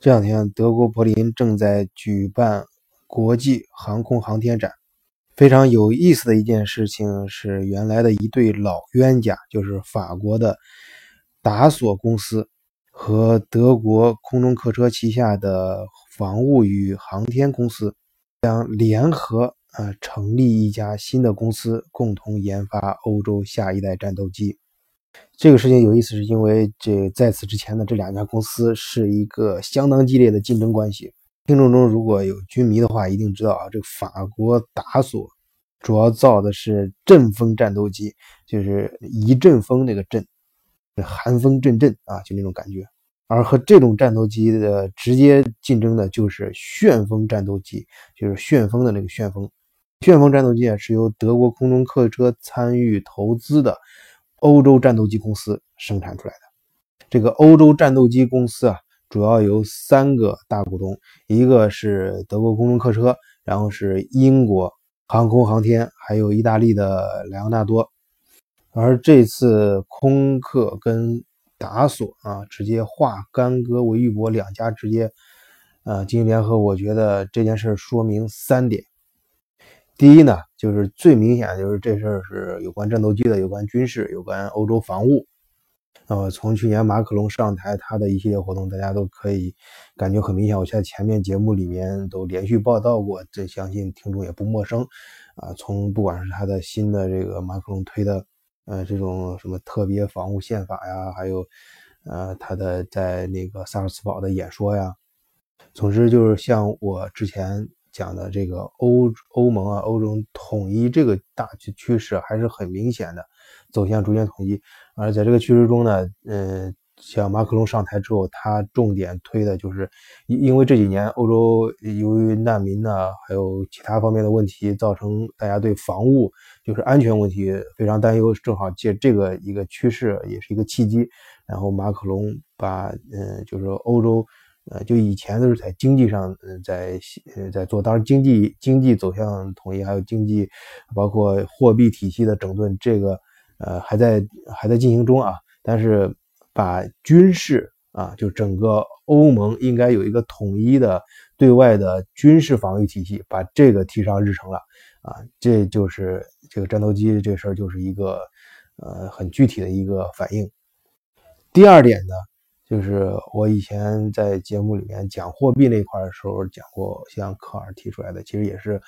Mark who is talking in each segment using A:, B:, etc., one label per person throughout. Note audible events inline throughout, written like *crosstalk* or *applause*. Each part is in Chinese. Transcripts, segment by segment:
A: 这两天，德国柏林正在举办国际航空航天展。非常有意思的一件事情是，原来的一对老冤家，就是法国的达索公司和德国空中客车旗下的防务与航天公司，将联合呃成立一家新的公司，共同研发欧洲下一代战斗机。这个事情有意思，是因为这在此之前呢，这两家公司是一个相当激烈的竞争关系。听众中如果有军迷的话，一定知道啊，这个法国达索主要造的是阵风战斗机，就是一阵风那个阵，寒风阵阵啊，就那种感觉。而和这种战斗机的直接竞争的就是旋风战斗机，就是旋风的那个旋风。旋风战斗机啊，是由德国空中客车参与投资的。欧洲战斗机公司生产出来的这个欧洲战斗机公司啊，主要由三个大股东，一个是德国空中客车，然后是英国航空航天，还有意大利的莱昂纳多。而这次空客跟达索啊，直接化干戈为玉帛，两家直接呃进行联合，我觉得这件事说明三点。第一呢，就是最明显的就是这事儿是有关战斗机的，有关军事，有关欧洲防务。呃，从去年马克龙上台，他的一系列活动，大家都可以感觉很明显。我在前面节目里面都连续报道过，这相信听众也不陌生。啊，从不管是他的新的这个马克龙推的，呃，这种什么特别防务宪法呀，还有呃他的在那个萨尔茨堡的演说呀，总之就是像我之前。讲的这个欧欧盟啊，欧洲统一这个大趋趋势还是很明显的，走向逐渐统一。而在这个趋势中呢，嗯，像马克龙上台之后，他重点推的就是，因因为这几年欧洲由于难民呢，还有其他方面的问题，造成大家对防务就是安全问题非常担忧。正好借这个一个趋势，也是一个契机，然后马克龙把嗯，就是欧洲。呃，就以前都是在经济上，呃，在呃在做，当然经济经济走向统一，还有经济包括货币体系的整顿，这个呃还在还在进行中啊。但是把军事啊，就整个欧盟应该有一个统一的对外的军事防御体系，把这个提上日程了啊。这就是这个战斗机这事儿，就是一个呃很具体的一个反应。第二点呢？就是我以前在节目里面讲货币那块的时候讲过，像科尔提出来的，其实也是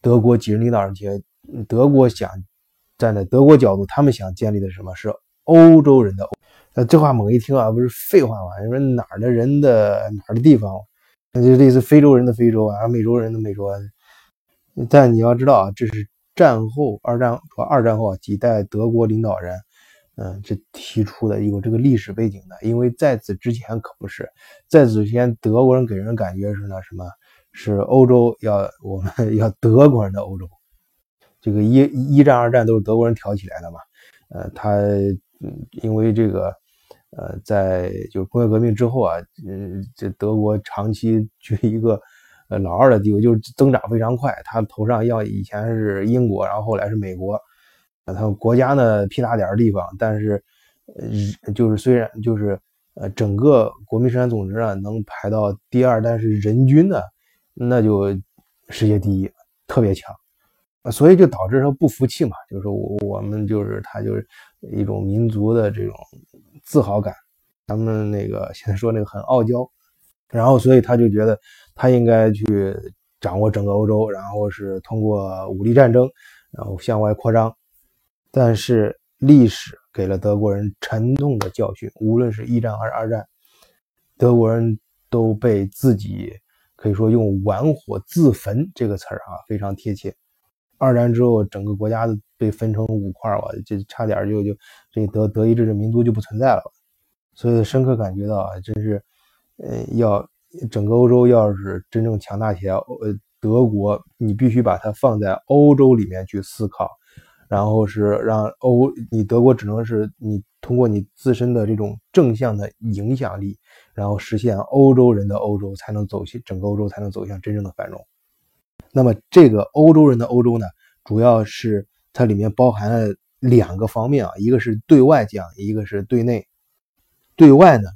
A: 德国几任领导人，德国想站在德国角度，他们想建立的什么是欧洲人的欧？那这话猛一听啊，不是废话吗？你说哪儿的人的哪儿的地方，那就类似非洲人的非洲啊，美洲人的美洲啊。但你要知道啊，这是战后二战和二战后几代德国领导人。嗯，这提出的有这个历史背景的，因为在此之前可不是，在此之前德国人给人感觉是那什么，是欧洲要我们要德国人的欧洲，这个一一战二战都是德国人挑起来的嘛，呃，他，因为这个呃，在就是工业革命之后啊，嗯，这德国长期居一个呃老二的地位，就是增长非常快，他头上要以前是英国，然后后来是美国。他们国家呢屁大点儿地方，但是，呃，就是虽然就是呃整个国民生产总值啊能排到第二，但是人均呢那就世界第一，特别强，所以就导致说不服气嘛，就是我我们就是他就是一种民族的这种自豪感，咱们那个现在说那个很傲娇，然后所以他就觉得他应该去掌握整个欧洲，然后是通过武力战争，然后向外扩张。但是历史给了德国人沉痛的教训，无论是一战还是二战，德国人都被自己可以说用“玩火自焚”这个词儿啊，非常贴切。二战之后，整个国家被分成五块儿，这差点就就这德德意志的民族就不存在了。所以深刻感觉到啊，真是，呃，要整个欧洲要是真正强大起来，呃，德国你必须把它放在欧洲里面去思考。然后是让欧，你德国只能是你通过你自身的这种正向的影响力，然后实现欧洲人的欧洲，才能走向整个欧洲才能走向真正的繁荣。那么这个欧洲人的欧洲呢，主要是它里面包含了两个方面啊，一个是对外讲，一个是对内。对外呢，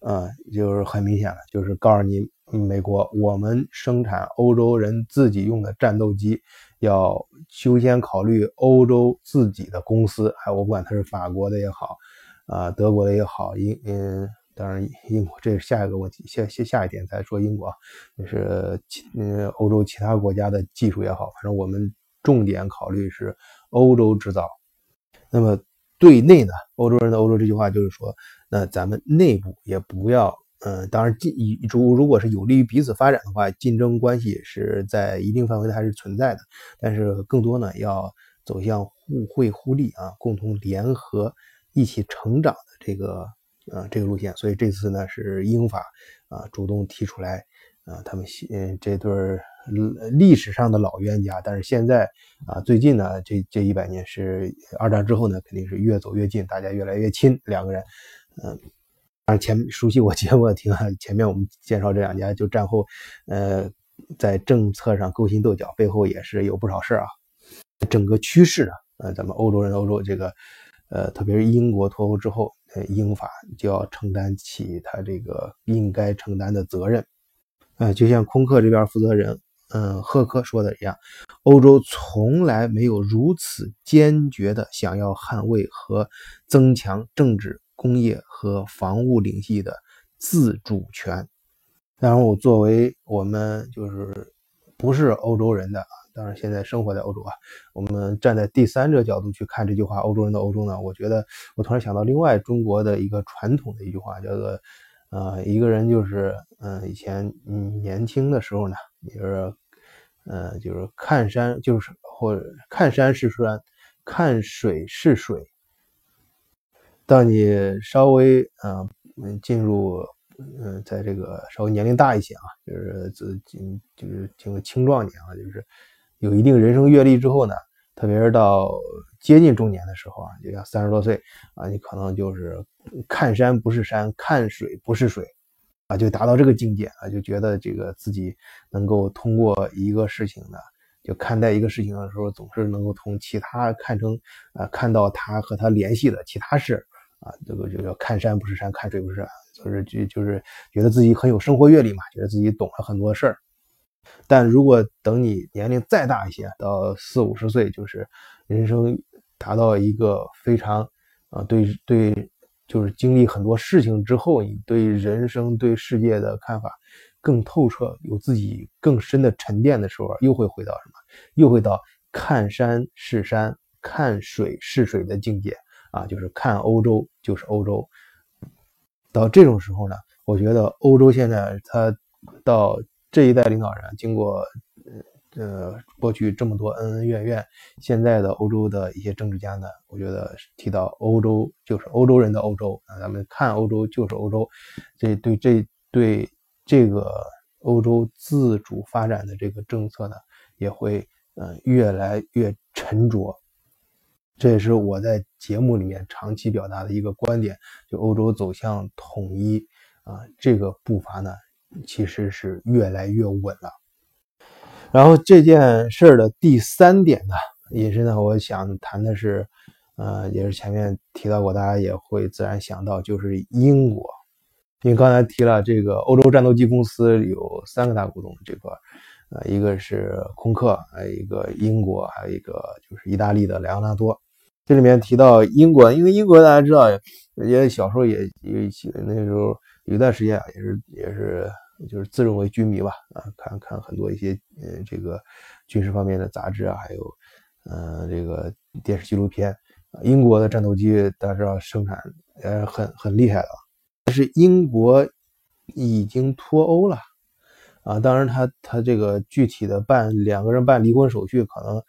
A: 啊，就是很明显了，就是告诉你美国，我们生产欧洲人自己用的战斗机，要优先考虑欧洲自己的公司，还我不管它是法国的也好，啊，德国的也好，英嗯，当然英国这是下一个问题，下下下一点再说英国，就是嗯欧洲其他国家的技术也好，反正我们重点考虑是欧洲制造。那么对内呢，欧洲人的欧洲这句话就是说，那咱们内部也不要，嗯，当然竞如如果是有利于彼此发展的话，竞争关系是在一定范围内还是存在的，但是更多呢要走向互惠互利啊，共同联合一起成长的这个呃这个路线。所以这次呢是英法啊主动提出来啊，他们嗯这对。历史上的老冤家，但是现在啊，最近呢，这这一百年是二战之后呢，肯定是越走越近，大家越来越亲。两个人，嗯，当然前熟悉我节目的听啊前面我们介绍这两家，就战后，呃，在政策上勾心斗角，背后也是有不少事儿啊。整个趋势呢，呃，咱们欧洲人欧洲这个，呃，特别是英国脱欧之后，呃，英法就要承担起他这个应该承担的责任，呃，就像空客这边负责人。嗯，赫克说的一样，欧洲从来没有如此坚决的想要捍卫和增强政治、工业和防务领域的自主权。当然，我作为我们就是不是欧洲人的，当然现在生活在欧洲啊，我们站在第三者角度去看这句话，欧洲人的欧洲呢，我觉得我突然想到另外中国的一个传统的一句话，叫做呃，一个人就是嗯，以前嗯年轻的时候呢，就是。呃，就是看山就是或者看山是山，看水是水。当你稍微嗯进入嗯在这个稍微年龄大一些啊，就是自进就是进入青壮年啊，就是有一定人生阅历之后呢，特别是到接近中年的时候啊，就像三十多岁啊，你可能就是看山不是山，看水不是水。啊，就达到这个境界啊，就觉得这个自己能够通过一个事情呢，就看待一个事情的时候，总是能够从其他看成啊，看到他和他联系的其他事啊，这个就叫看山不是山，看水不是水，就是就就是觉得自己很有生活阅历嘛，觉得自己懂了很多事儿。但如果等你年龄再大一些，到四五十岁，就是人生达到一个非常啊，对对。就是经历很多事情之后，你对人生、对世界的看法更透彻，有自己更深的沉淀的时候，又会回到什么？又会到看山是山、看水是水的境界啊！就是看欧洲就是欧洲。到这种时候呢，我觉得欧洲现在它到这一代领导人经过。呃，过去这么多恩恩怨怨，现在的欧洲的一些政治家呢，我觉得提到欧洲就是欧洲人的欧洲啊，咱们看欧洲就是欧洲，这对这对这个欧洲自主发展的这个政策呢，也会嗯越来越沉着。这也是我在节目里面长期表达的一个观点，就欧洲走向统一啊，这个步伐呢，其实是越来越稳了。然后这件事的第三点呢，也是呢，我想谈的是，呃，也是前面提到过，大家也会自然想到，就是英国，因为刚才提了这个欧洲战斗机公司有三个大股东这块，呃，一个是空客，还有一个英国，还有一个就是意大利的莱昂纳多。这里面提到英国，因为英国大家知道，也小时候也也那时候有一段时间啊，也是也是。就是自认为军迷吧，啊，看看很多一些呃这个军事方面的杂志啊，还有嗯这个电视纪录片。英国的战斗机大家知道生产呃很很厉害的，但是英国已经脱欧了啊。当然他他这个具体的办两个人办离婚手续，可能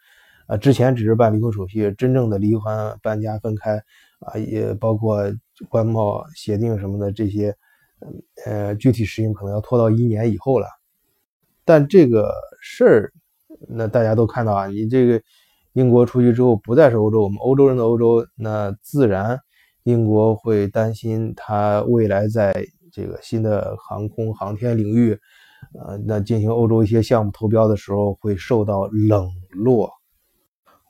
A: 啊之前只是办离婚手续，真正的离婚搬家分开啊，也包括官贸协定什么的这些。呃，具体实行可能要拖到一年以后了，但这个事儿，那大家都看到啊，你这个英国出去之后不再是欧洲，我们欧洲人的欧洲，那自然英国会担心它未来在这个新的航空航天领域，呃，那进行欧洲一些项目投标的时候会受到冷落。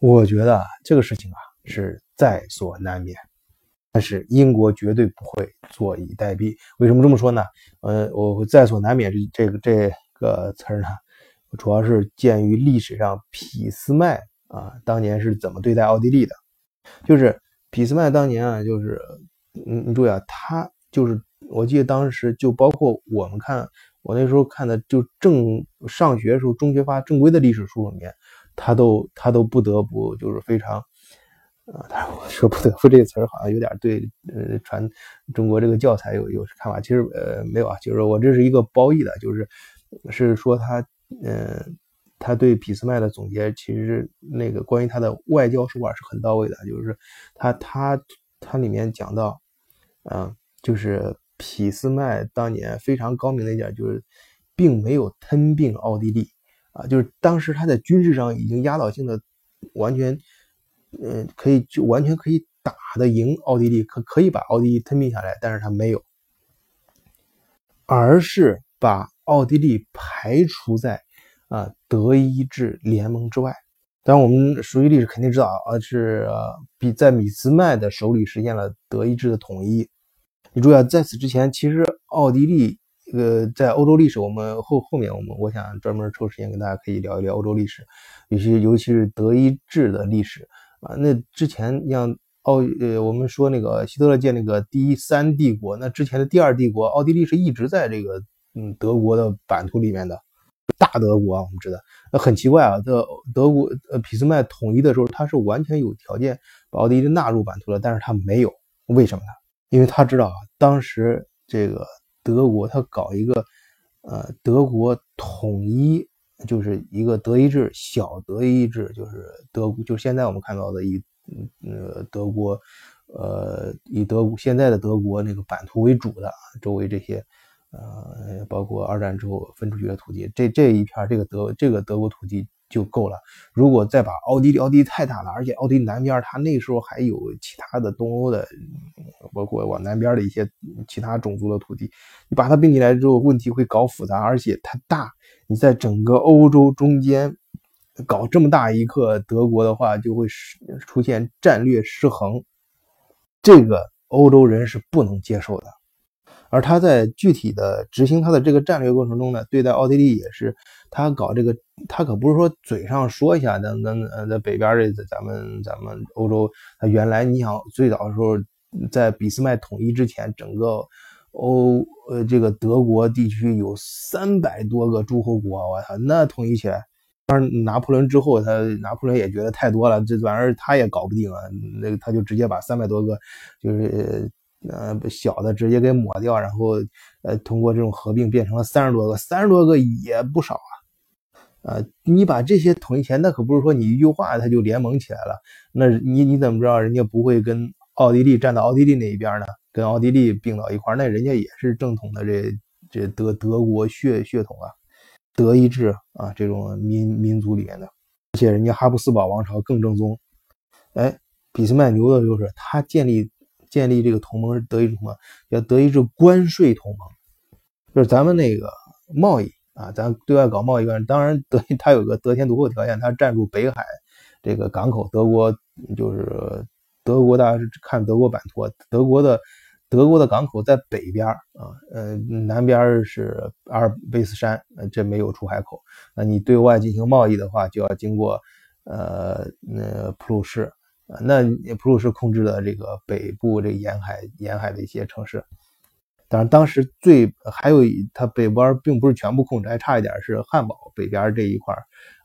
A: 我觉得这个事情啊是在所难免。但是英国绝对不会坐以待毙。为什么这么说呢？呃，我在所难免这这个这个词儿呢，主要是鉴于历史上俾斯麦啊当年是怎么对待奥地利的。就是俾斯麦当年啊，就是你你注意啊，他就是我记得当时就包括我们看我那时候看的就正上学时候中学发正规的历史书里面，他都他都不得不就是非常。啊，但是我说不得不这个词儿好像有点对，呃，传中国这个教材有有看法，其实呃没有啊，就是我这是一个褒义的，就是是说他，嗯，他对俾斯麦的总结，其实那个关于他的外交手法是很到位的，就是他他他里面讲到，啊，就是俾斯麦当年非常高明的一点就是，并没有吞并奥地利，啊，就是当时他在军事上已经压倒性的完全。嗯，可以就完全可以打得赢奥地利，可可以把奥地利吞并下来，但是他没有，而是把奥地利排除在啊德意志联盟之外。当然，我们熟悉历史肯定知道啊，是比在俾斯麦的手里实现了德意志的统一。你注意啊，在此之前，其实奥地利呃在欧洲历史，我们后后面我们我想专门抽时间跟大家可以聊一聊欧洲历史，尤其尤其是德意志的历史。啊，那之前像奥呃，我们说那个希特勒建那个第三帝国，那之前的第二帝国，奥地利是一直在这个嗯德国的版图里面的大德国啊，我们知道，那很奇怪啊，这德国呃俾斯麦统一的时候，他是完全有条件把奥地利纳入版图的，但是他没有，为什么呢？因为他知道啊，当时这个德国他搞一个呃德国统一。就是一个德意志小德意志，就是德国，就现在我们看到的以呃德国，呃以德国现在的德国那个版图为主的周围这些，呃包括二战之后分出去的土地，这这一片这个德这个德国土地。就够了。如果再把奥地利，奥地利太大了，而且奥地利南边它那时候还有其他的东欧的，包括往南边的一些其他种族的土地，你把它并进来之后，问题会搞复杂，而且它大。你在整个欧洲中间搞这么大一个德国的话，就会出现战略失衡，这个欧洲人是不能接受的。而他在具体的执行他的这个战略过程中呢，对待奥地利也是，他搞这个，他可不是说嘴上说一下，那那呃，在北边这咱们咱们欧洲，他原来你想最早的时候，在俾斯麦统一之前，整个欧呃这个德国地区有三百多个诸侯国，我操，那统一起来，当然拿破仑之后，他拿破仑也觉得太多了，这玩意儿他也搞不定啊，那他就直接把三百多个就是。呃，小的直接给抹掉，然后呃，通过这种合并变成了三十多个，三十多个也不少啊。呃，你把这些统一起来，那可不是说你一句话他就联盟起来了。那你你怎么知道人家不会跟奥地利站到奥地利那一边呢？跟奥地利并到一块那人家也是正统的这这德德国血血统啊，德意志啊这种民民族里面的，而且人家哈布斯堡王朝更正宗。哎，俾斯麦牛的就是他建立。建立这个同盟是德意志同盟，叫德意志关税同盟，就是咱们那个贸易啊，咱对外搞贸易当然德它有个得天独厚条件，它占住北海这个港口，德国就是德国，大家是看德国版图，德国的德国的港口在北边啊，呃，南边是阿尔卑斯山，这没有出海口，那你对外进行贸易的话，就要经过呃那普鲁士。啊，那普鲁士控制的这个北部这沿海沿海的一些城市，当然当时最还有它北边并不是全部控制，还差一点是汉堡北边这一块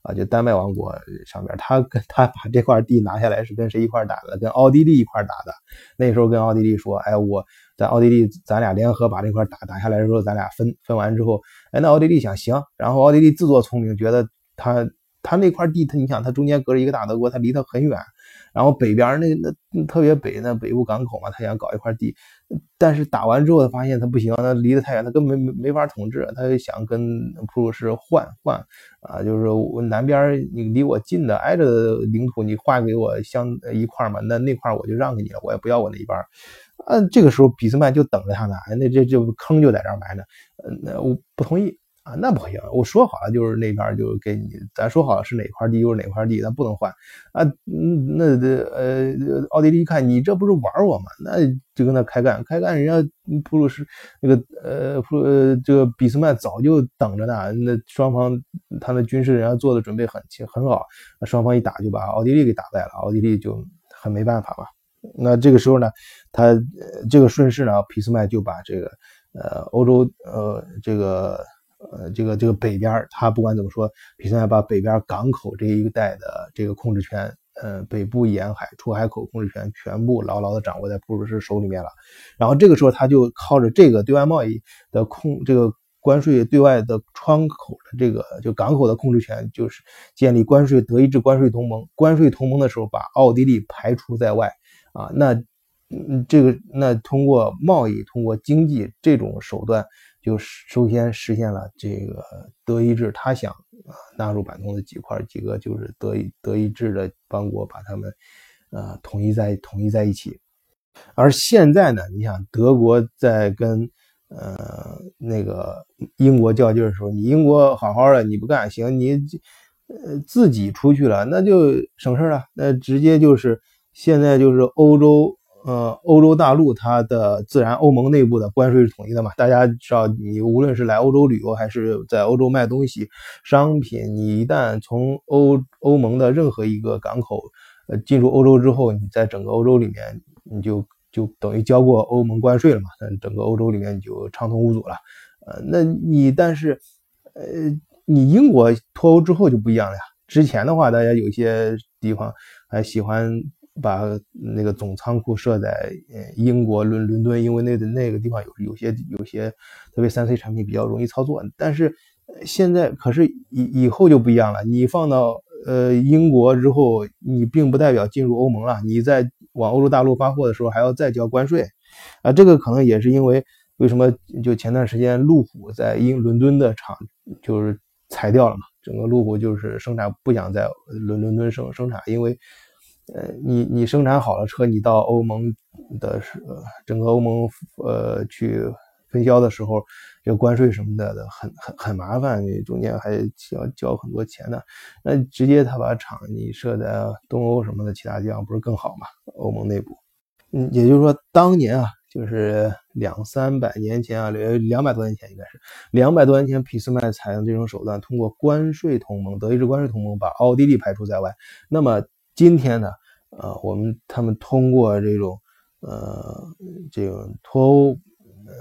A: 啊，就丹麦王国上边，他跟他把这块地拿下来是跟谁一块打的？跟奥地利一块打的。那时候跟奥地利说，哎，我在奥地利咱俩联合把这块打打下来的时候，咱俩分分完之后，哎，那奥地利想行，然后奥地利自作聪明，觉得他他那块地，他你想他中间隔着一个大德国，他离他很远。然后北边那那特别北那北部港口嘛，他想搞一块地，但是打完之后他发现他不行，那离得太远，他根本没没法统治。他就想跟普鲁士换换啊，就是我南边你离我近的挨着的领土，你划给我相一块嘛，那那块我就让给你了，我也不要我那一半。啊，这个时候俾斯麦就等着他呢，那这这坑就在这埋着，那我不同意啊，那不行，我说好了就是那边就给你，咱说好了是哪块地就是哪块地，咱不能换啊。嗯，那这呃，奥地利一看你这不是玩我吗？那就跟他开干，开干，人家普鲁士那个呃普呃这个俾斯麦早就等着呢。那双方他的军事人家做的准备很很好，双方一打就把奥地利给打败了，奥地利就很没办法嘛。那这个时候呢，他这个顺势呢，俾斯麦就把这个呃欧洲呃这个。呃，这个这个北边，他不管怎么说，比赛把北边港口这一带的这个控制权，呃，北部沿海出海口控制权全部牢牢的掌握在普鲁士手里面了。然后这个时候，他就靠着这个对外贸易的控，这个关税对外的窗口的这个就港口的控制权，就是建立关税德意志关税同盟。关税同盟的时候，把奥地利排除在外啊，那嗯，这个那通过贸易，通过经济这种手段。就首先实现了这个德意志，他想啊纳入版图的几块几个就是德意德意志的邦国，把他们呃统一在统一在一起。而现在呢，你想德国在跟呃那个英国较劲的时候，你英国好好的你不干行，你呃自己出去了，那就省事了，那直接就是现在就是欧洲。呃，欧洲大陆它的自然欧盟内部的关税是统一的嘛？大家知道，你无论是来欧洲旅游还是在欧洲卖东西、商品，你一旦从欧欧盟的任何一个港口呃进入欧洲之后，你在整个欧洲里面你就就等于交过欧盟关税了嘛？那整个欧洲里面你就畅通无阻了。呃，那你但是呃，你英国脱欧之后就不一样了呀。之前的话，大家有些地方还喜欢。把那个总仓库设在呃英国伦伦敦，因为那的那个地方有有些有些特别三 C 产品比较容易操作。但是现在可是以以后就不一样了，你放到呃英国之后，你并不代表进入欧盟了。你在往欧洲大陆发货的时候还要再交关税啊。这个可能也是因为为什么就前段时间路虎在英伦敦的厂就是裁掉了嘛，整个路虎就是生产不想在伦伦敦生生产，因为。呃，你你生产好了车，你到欧盟的呃整个欧盟呃去分销的时候，这个关税什么的的很很很麻烦，你中间还要交很多钱呢。那直接他把厂你设在东欧什么的其他地方不是更好吗？欧盟内部，嗯，也就是说当年啊，就是两三百年前啊，两两百多年前应该是两百多年前，俾斯麦采用这种手段，通过关税同盟，德意志关税同盟把奥地利排除在外。那么今天呢？呃，我们他们通过这种呃这种脱欧，呃，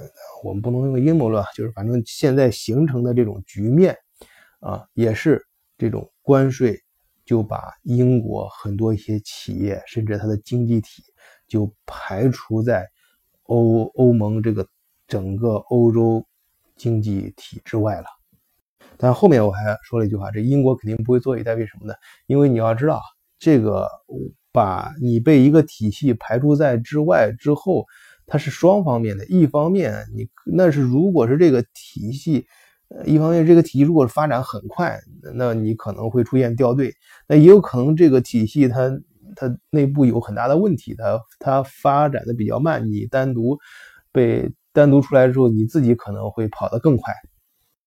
A: 我们不能用阴谋论，就是反正现在形成的这种局面啊，也是这种关税就把英国很多一些企业，甚至它的经济体就排除在欧欧盟这个整个欧洲经济体之外了。但后面我还说了一句话，这英国肯定不会坐以待毙，什么的？因为你要知道这个。把你被一个体系排除在之外之后，它是双方面的。一方面，你那是如果是这个体系，一方面这个体系如果发展很快，那你可能会出现掉队。那也有可能这个体系它它内部有很大的问题，它它发展的比较慢。你单独被单独出来之后，你自己可能会跑得更快。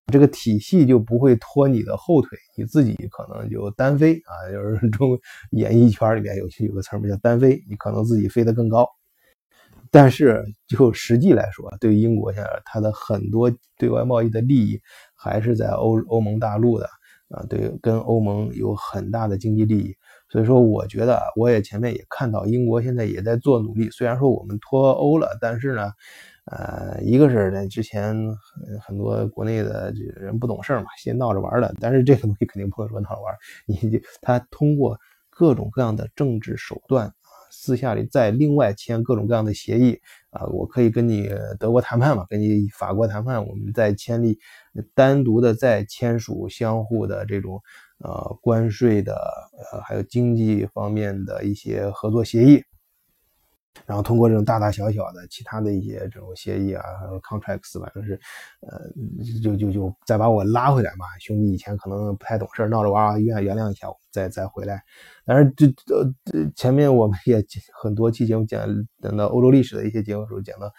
A: 这个体系就不会拖你的后腿，你自己可能就单飞啊，就是 *laughs* 中演艺圈里面有有个词儿嘛，叫单飞，你可能自己飞得更高。但是就实际来说，对于英国现在，它的很多对外贸易的利益还是在欧欧盟大陆的啊，对，跟欧盟有很大的经济利益。所以说，我觉得我也前面也看到，英国现在也在做努力。虽然说我们脱欧了，但是呢。呃，一个是呢，之前很多国内的这人不懂事嘛，先闹着玩的。但是这个东西肯定不能说闹着玩，你就他通过各种各样的政治手段，私下里再另外签各种各样的协议啊，我可以跟你德国谈判嘛，跟你法国谈判，我们再签立单独的再签署相互的这种呃关税的呃还有经济方面的一些合作协议。然后通过这种大大小小的其他的一些这种协议啊，contracts，反正是，呃，就就就再把我拉回来嘛。兄弟以前可能不太懂事，闹着玩，原原谅一下，再再回来。但是这呃前面我们也很多期节目讲讲到欧洲历史的一些节目时候讲到，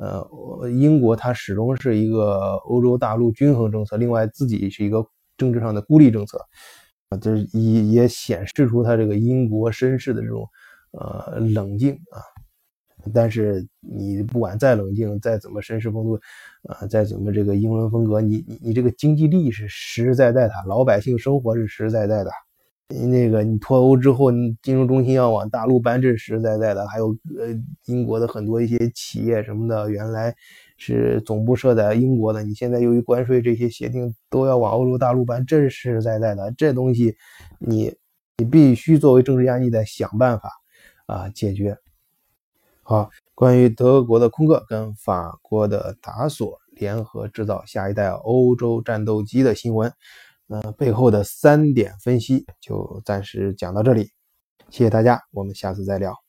A: 呃，英国它始终是一个欧洲大陆均衡政策，另外自己是一个政治上的孤立政策，啊，就是也也显示出他这个英国绅士的这种呃冷静啊。但是你不管再冷静，再怎么绅士风度，啊，再怎么这个英伦风格，你你你这个经济利益是实实在在的，老百姓生活是实实在在的。那个你脱欧之后，金融中心要往大陆搬，这是实实在在的。还有呃，英国的很多一些企业什么的，原来是总部设在英国的，你现在由于关税这些协定都要往欧洲大陆搬，这是实实在在的。这东西你你必须作为政治家，你得想办法啊解决。好，关于德国的空客跟法国的达索联合制造下一代欧洲战斗机的新闻。呃，背后的三点分析就暂时讲到这里，谢谢大家，我们下次再聊。